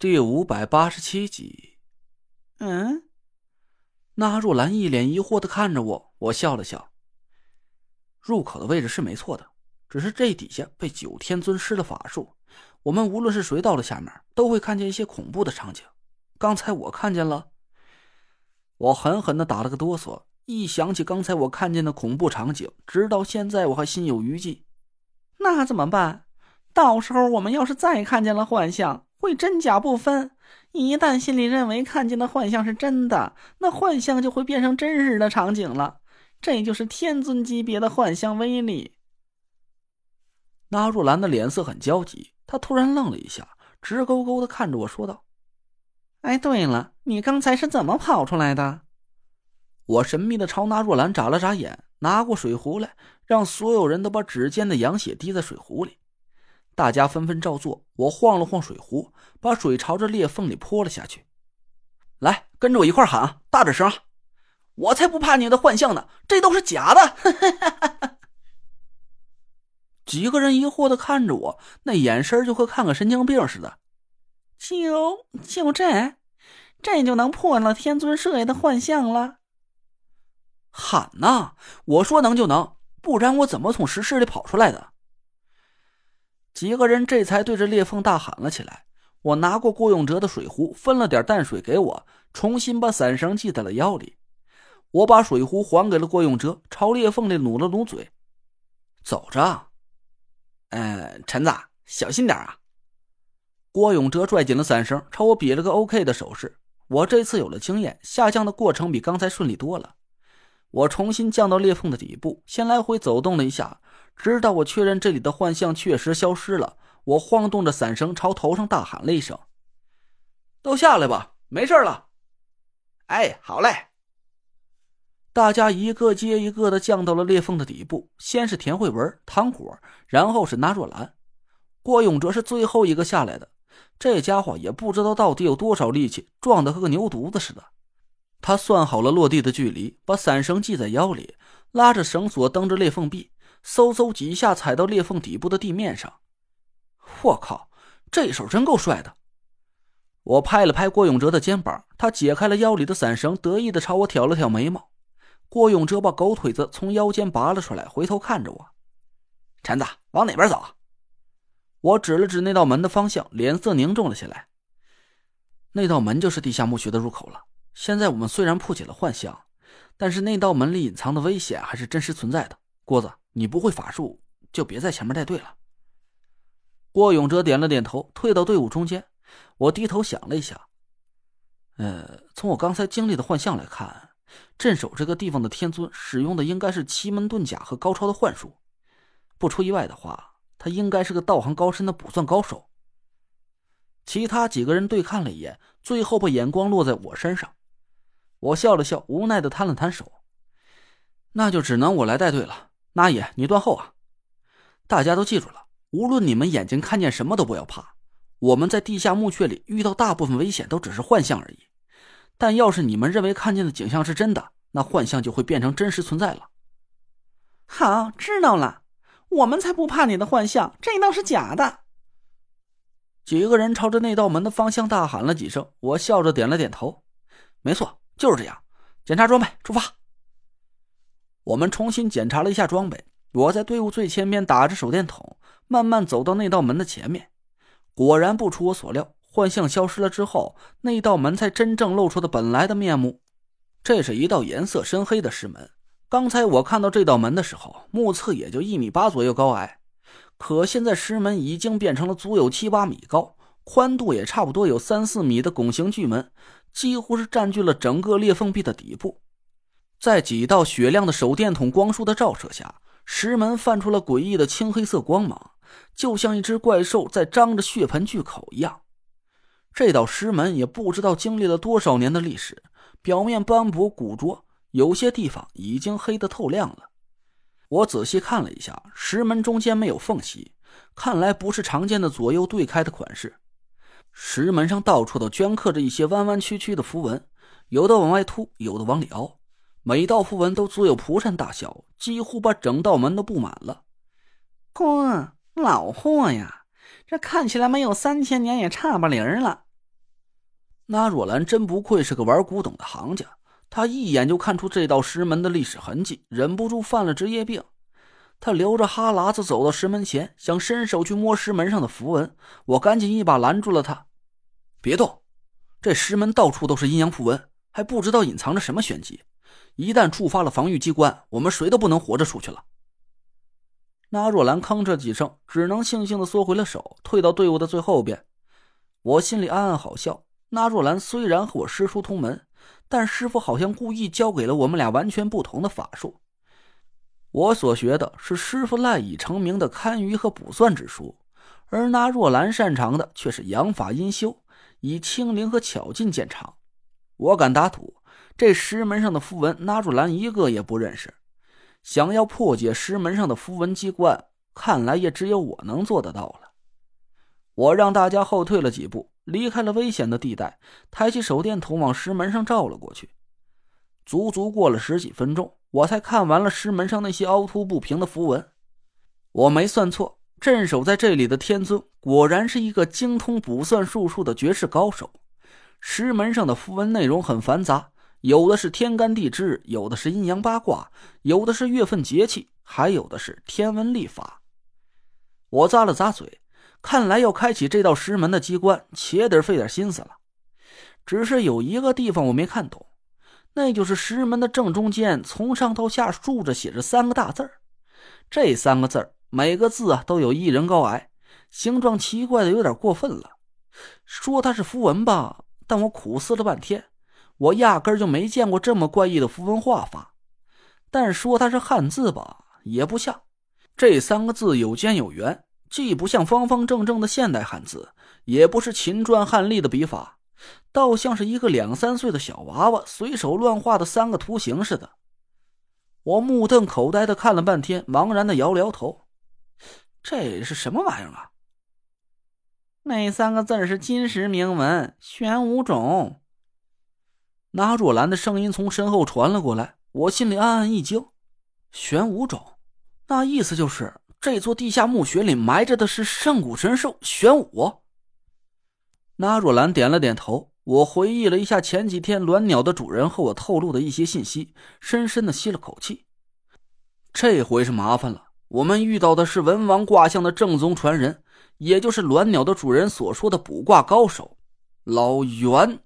第五百八十七集。嗯，那若兰一脸疑惑的看着我，我笑了笑。入口的位置是没错的，只是这底下被九天尊施了法术，我们无论是谁到了下面，都会看见一些恐怖的场景。刚才我看见了，我狠狠的打了个哆嗦。一想起刚才我看见的恐怖场景，直到现在我还心有余悸。那怎么办？到时候我们要是再看见了幻象？会真假不分，一旦心里认为看见的幻象是真的，那幻象就会变成真实的场景了。这就是天尊级别的幻象威力。那若兰的脸色很焦急，她突然愣了一下，直勾勾的看着我说道：“哎，对了，你刚才是怎么跑出来的？”我神秘的朝那若兰眨了眨眼，拿过水壶来，让所有人都把指尖的羊血滴在水壶里。大家纷纷照做。我晃了晃水壶，把水朝着裂缝里泼了下去。来，跟着我一块喊，大点声！我才不怕你的幻象呢，这都是假的！几个人疑惑的看着我，那眼神就和看个神经病似的。就就这，这就能破了天尊设下的幻象了？喊呐！我说能就能，不然我怎么从石室里跑出来的？几个人这才对着裂缝大喊了起来。我拿过郭永哲的水壶，分了点淡水给我，重新把伞绳系在了腰里。我把水壶还给了郭永哲，朝裂缝里努了努嘴，走着。嗯，陈子，小心点啊！郭永哲拽紧了伞绳，朝我比了个 OK 的手势。我这次有了经验，下降的过程比刚才顺利多了。我重新降到裂缝的底部，先来回走动了一下。直到我确认这里的幻象确实消失了，我晃动着伞绳朝头上大喊了一声：“都下来吧，没事了。”哎，好嘞！大家一个接一个的降到了裂缝的底部，先是田慧文、唐果，然后是那若兰，郭永哲是最后一个下来的。这家伙也不知道到底有多少力气，壮得和个牛犊子似的。他算好了落地的距离，把伞绳系在腰里，拉着绳索蹬着裂缝壁。嗖嗖几下踩到裂缝底部的地面上，我靠，这手真够帅的！我拍了拍郭永哲的肩膀，他解开了腰里的伞绳，得意的朝我挑了挑眉毛。郭永哲把狗腿子从腰间拔了出来，回头看着我：“陈子，往哪边走？”我指了指那道门的方向，脸色凝重了起来。那道门就是地下墓穴的入口了。现在我们虽然破解了幻象，但是那道门里隐藏的危险还是真实存在的。郭子。你不会法术，就别在前面带队了。郭永哲点了点头，退到队伍中间。我低头想了一下，呃，从我刚才经历的幻象来看，镇守这个地方的天尊使用的应该是奇门遁甲和高超的幻术。不出意外的话，他应该是个道行高深的卜算高手。其他几个人对看了一眼，最后把眼光落在我身上。我笑了笑，无奈的摊了摊手，那就只能我来带队了。那也，你断后啊！大家都记住了，无论你们眼睛看见什么都不要怕。我们在地下墓穴里遇到大部分危险都只是幻象而已，但要是你们认为看见的景象是真的，那幻象就会变成真实存在了。好，知道了。我们才不怕你的幻象，这道是假的。几个人朝着那道门的方向大喊了几声，我笑着点了点头。没错，就是这样。检查装备，出发。我们重新检查了一下装备。我在队伍最前面打着手电筒，慢慢走到那道门的前面。果然不出我所料，幻象消失了之后，那道门才真正露出的本来的面目。这是一道颜色深黑的石门。刚才我看到这道门的时候，目测也就一米八左右高矮，可现在石门已经变成了足有七八米高，宽度也差不多有三四米的拱形巨门，几乎是占据了整个裂缝壁的底部。在几道雪亮的手电筒光束的照射下，石门泛出了诡异的青黑色光芒，就像一只怪兽在张着血盆巨口一样。这道石门也不知道经历了多少年的历史，表面斑驳古拙，有些地方已经黑得透亮了。我仔细看了一下，石门中间没有缝隙，看来不是常见的左右对开的款式。石门上到处都镌刻着一些弯弯曲曲的符文，有的往外凸，有的往里凹。每道符文都足有蒲扇大小，几乎把整道门都布满了。哥，老货呀，这看起来没有三千年也差不离儿了。那若兰真不愧是个玩古董的行家，他一眼就看出这道石门的历史痕迹，忍不住犯了职业病。他流着哈喇子走到石门前，想伸手去摸石门上的符文，我赶紧一把拦住了他：“别动！这石门到处都是阴阳符文，还不知道隐藏着什么玄机。一旦触发了防御机关，我们谁都不能活着出去了。”那若兰吭哧几声，只能悻悻的缩回了手，退到队伍的最后边。我心里暗暗好笑。那若兰虽然和我师叔同门，但师傅好像故意教给了我们俩完全不同的法术。我所学的是师傅赖以成名的堪舆和卜算之术，而那若兰擅长的却是阳法阴修，以轻灵和巧劲见长。我敢打赌，这石门上的符文，那若兰一个也不认识。想要破解石门上的符文机关，看来也只有我能做得到了。我让大家后退了几步，离开了危险的地带，抬起手电筒往石门上照了过去。足足过了十几分钟。我才看完了石门上那些凹凸不平的符文，我没算错，镇守在这里的天尊果然是一个精通卜算术数的绝世高手。石门上的符文内容很繁杂，有的是天干地支，有的是阴阳八卦，有的是月份节气，还有的是天文历法。我咂了咂嘴，看来要开启这道石门的机关，且得费点心思了。只是有一个地方我没看懂。那就是石门的正中间，从上到下竖着写着三个大字儿。这三个字儿，每个字啊都有一人高矮，形状奇怪的有点过分了。说它是符文吧，但我苦思了半天，我压根就没见过这么怪异的符文画法。但说它是汉字吧，也不像。这三个字有尖有圆，既不像方方正正的现代汉字，也不是秦篆汉隶的笔法。倒像是一个两三岁的小娃娃随手乱画的三个图形似的。我目瞪口呆的看了半天，茫然的摇了摇头：“这是什么玩意儿啊？”那三个字是金石铭文，玄武种。那若兰的声音从身后传了过来，我心里暗暗一惊：“玄武种，那意思就是这座地下墓穴里埋着的是上古神兽玄武。”那若兰点了点头，我回忆了一下前几天鸾鸟的主人和我透露的一些信息，深深的吸了口气。这回是麻烦了，我们遇到的是文王卦象的正宗传人，也就是鸾鸟的主人所说的卜卦高手老袁。